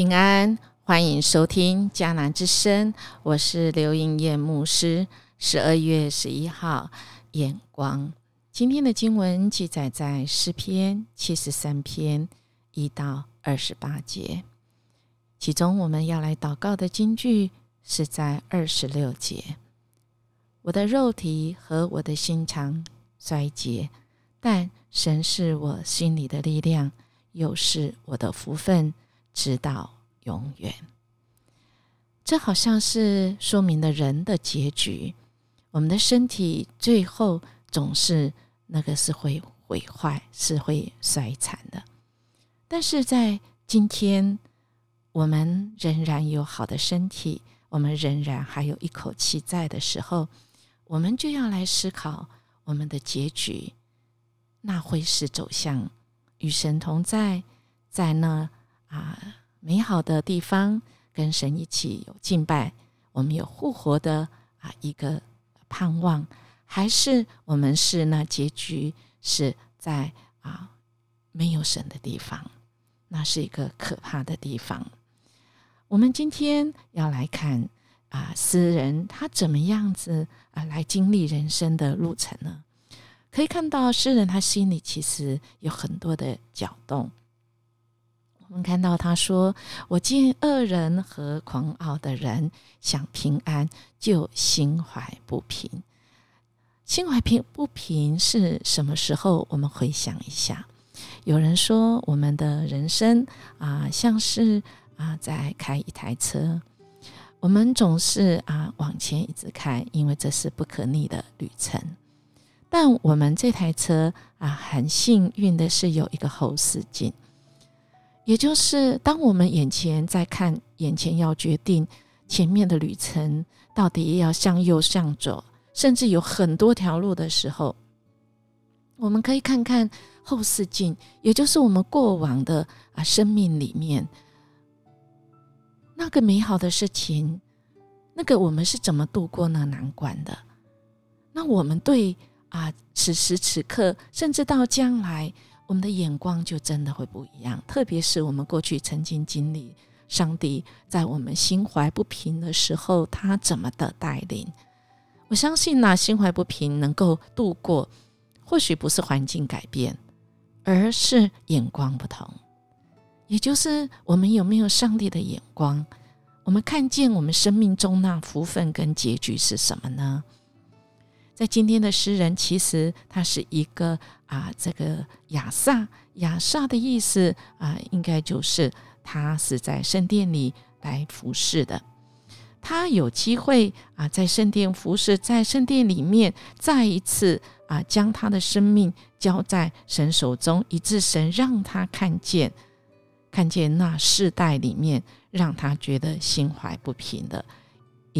平安，欢迎收听迦南之声，我是刘英燕牧师。十二月十一号，眼光。今天的经文记载在诗篇七十三篇一到二十八节，其中我们要来祷告的经句是在二十六节。我的肉体和我的心肠衰竭，但神是我心里的力量，又是我的福分。直到永远，这好像是说明了人的结局。我们的身体最后总是那个是会毁坏，是会衰残的。但是在今天，我们仍然有好的身体，我们仍然还有一口气在的时候，我们就要来思考我们的结局，那会是走向与神同在，在那。啊，美好的地方，跟神一起有敬拜，我们有复活的啊一个盼望，还是我们是那结局是在啊没有神的地方，那是一个可怕的地方。我们今天要来看啊，诗人他怎么样子啊来经历人生的路程呢？可以看到诗人他心里其实有很多的搅动。我们看到他说：“我见恶人和狂傲的人想平安，就心怀不平。心怀平不平是什么时候？我们回想一下，有人说我们的人生啊，像是啊在开一台车，我们总是啊往前一直开，因为这是不可逆的旅程。但我们这台车啊，很幸运的是有一个后视镜。”也就是，当我们眼前在看，眼前要决定前面的旅程到底要向右向左，甚至有很多条路的时候，我们可以看看后视镜，也就是我们过往的啊生命里面那个美好的事情，那个我们是怎么度过那难关的？那我们对啊此时此刻，甚至到将来。我们的眼光就真的会不一样，特别是我们过去曾经经历上帝在我们心怀不平的时候，他怎么的带领？我相信那心怀不平能够度过，或许不是环境改变，而是眼光不同。也就是我们有没有上帝的眼光？我们看见我们生命中那福分跟结局是什么呢？在今天的诗人，其实他是一个啊，这个亚萨，亚萨的意思啊，应该就是他是在圣殿里来服侍的。他有机会啊，在圣殿服侍，在圣殿里面再一次啊，将他的生命交在神手中，以致神让他看见，看见那世代里面让他觉得心怀不平的。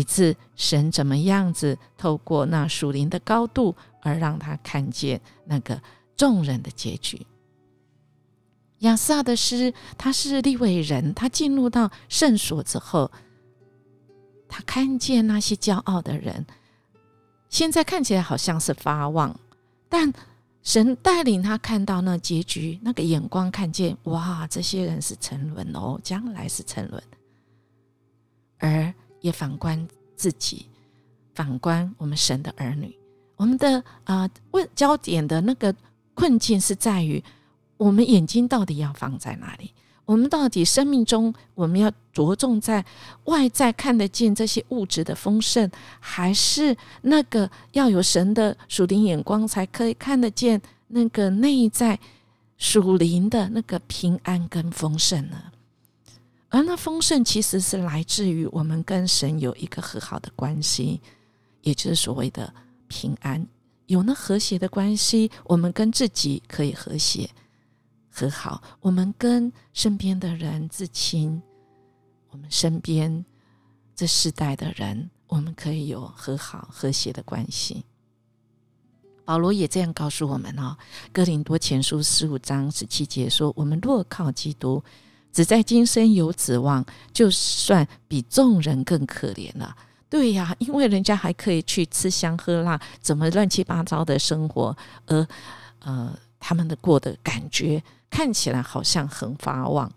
以致神怎么样子透过那属灵的高度，而让他看见那个众人的结局。亚萨的诗，他是利未人，他进入到圣所之后，他看见那些骄傲的人，现在看起来好像是发旺，但神带领他看到那结局，那个眼光看见，哇，这些人是沉沦哦，将来是沉沦，而。也反观自己，反观我们神的儿女，我们的啊问焦点的那个困境是在于，我们眼睛到底要放在哪里？我们到底生命中我们要着重在外在看得见这些物质的丰盛，还是那个要有神的属灵眼光才可以看得见那个内在属灵的那个平安跟丰盛呢？而那丰盛其实是来自于我们跟神有一个和好的关系，也就是所谓的平安。有那和谐的关系，我们跟自己可以和谐和好；我们跟身边的人、至亲，我们身边这世代的人，我们可以有和好和谐的关系。保罗也这样告诉我们哦，《哥林多前书》十五章十七节说：“我们若靠基督。”只在今生有指望，就算比众人更可怜了。对呀，因为人家还可以去吃香喝辣，怎么乱七八糟的生活，而呃，他们的过的感觉看起来好像很发旺。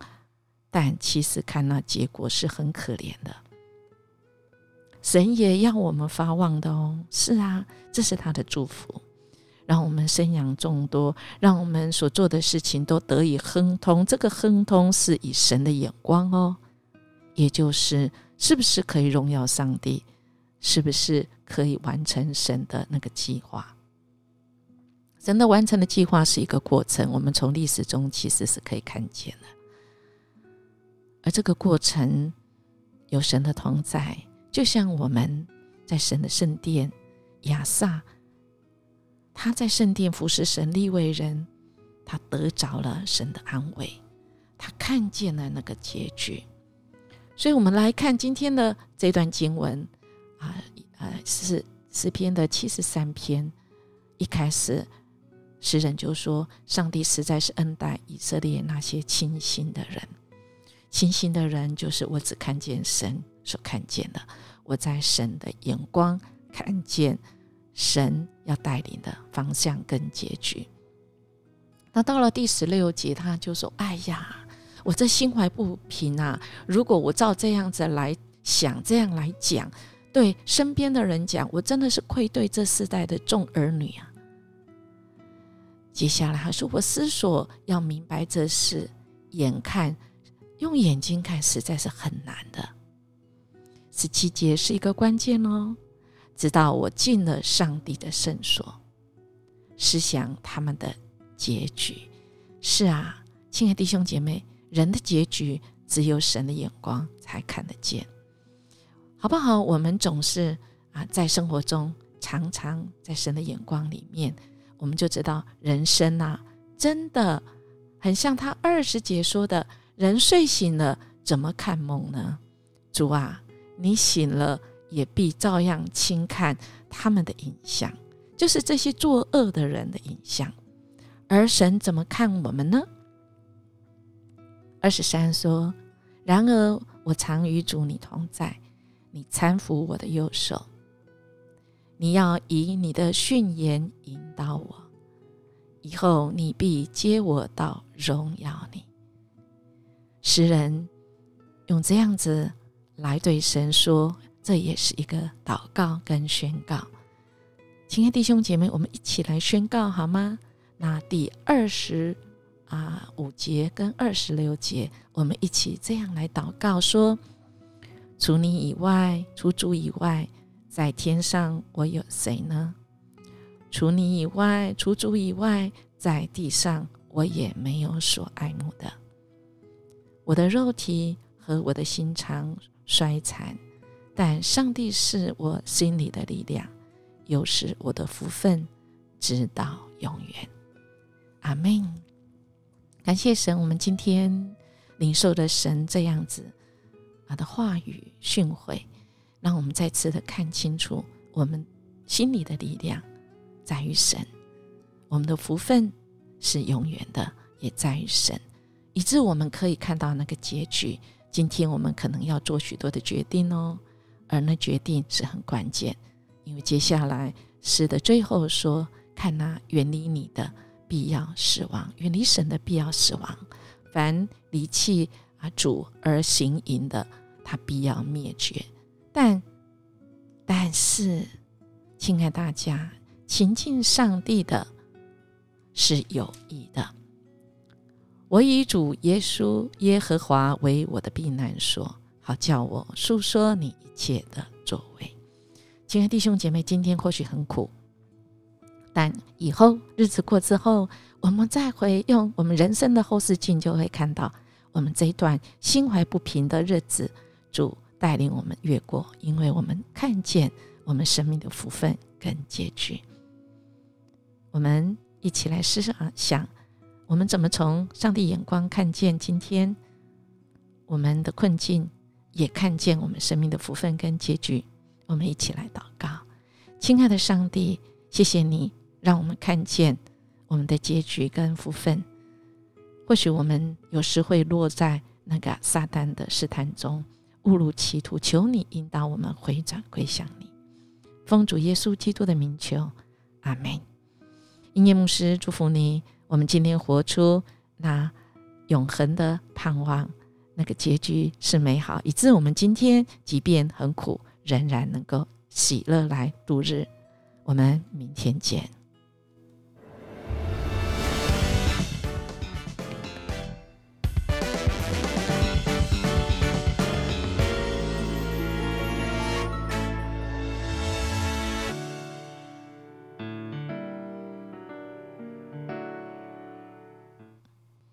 但其实看那结果是很可怜的。神也要我们发旺的哦，是啊，这是他的祝福，让我们生养众多，让我们所做的事情都得以亨通。这个亨通是以神的眼光哦，也就是是不是可以荣耀上帝，是不是可以完成神的那个计划？神的完成的计划是一个过程，我们从历史中其实是可以看见的，而这个过程有神的同在。就像我们在神的圣殿，亚萨，他在圣殿服侍神立为人，他得着了神的安慰，他看见了那个结局。所以，我们来看今天的这段经文啊，呃，是诗篇的七十三篇。一开始，诗人就说：“上帝实在是恩待以色列那些清心的人。清心的人，就是我只看见神。”所看见的，我在神的眼光看见神要带领的方向跟结局。那到了第十六节，他就说：“哎呀，我这心怀不平啊！如果我照这样子来想，这样来讲，对身边的人讲，我真的是愧对这世代的众儿女啊。”接下来他说：“我思索要明白这事，眼看用眼睛看实在是很难的。”十七节是一个关键哦，直到我进了上帝的圣所，思想他们的结局。是啊，亲爱弟兄姐妹，人的结局只有神的眼光才看得见，好不好？我们总是啊，在生活中常常在神的眼光里面，我们就知道人生啊，真的很像他二十节说的：人睡醒了，怎么看梦呢？主啊！你醒了，也必照样轻看他们的影像，就是这些作恶的人的影像。而神怎么看我们呢？二十三说：“然而我常与主你同在，你搀扶我的右手，你要以你的训言引导我，以后你必接我到荣耀里。”诗人用这样子。来对神说，这也是一个祷告跟宣告。亲爱弟兄姐妹，我们一起来宣告好吗？那第二十啊五节跟二十六节，我们一起这样来祷告说：除你以外，除主以外，在天上我有谁呢？除你以外，除主以外，在地上我也没有所爱慕的。我的肉体和我的心肠。衰残，但上帝是我心里的力量，又是我的福分，直到永远。阿门。感谢神，我们今天领受的神这样子啊的话语训诲，让我们再次的看清楚，我们心里的力量在于神，我们的福分是永远的，也在于神，以致我们可以看到那个结局。今天我们可能要做许多的决定哦，而那决定是很关键，因为接下来诗的最后说：“看那远离你的必要死亡，远离神的必要死亡。凡离弃啊主而行淫的，他必要灭绝。但但是，亲爱大家，亲近上帝的是有益的。”我以主耶稣耶和华为我的避难所，好叫我诉说你一切的作为。亲爱弟兄姐妹，今天或许很苦，但以后日子过之后，我们再回用我们人生的后视镜，就会看到我们这一段心怀不平的日子，主带领我们越过，因为我们看见我们生命的福分跟结局。我们一起来思想。我们怎么从上帝眼光看见今天我们的困境，也看见我们生命的福分跟结局？我们一起来祷告，亲爱的上帝，谢谢你让我们看见我们的结局跟福分。或许我们有时会落在那个撒旦的试探中，误入歧途。求你引导我们回转归向你，奉主耶稣基督的名求，阿门。音乐牧师祝福你。我们今天活出那永恒的盼望，那个结局是美好，以致我们今天即便很苦，仍然能够喜乐来度日。我们明天见。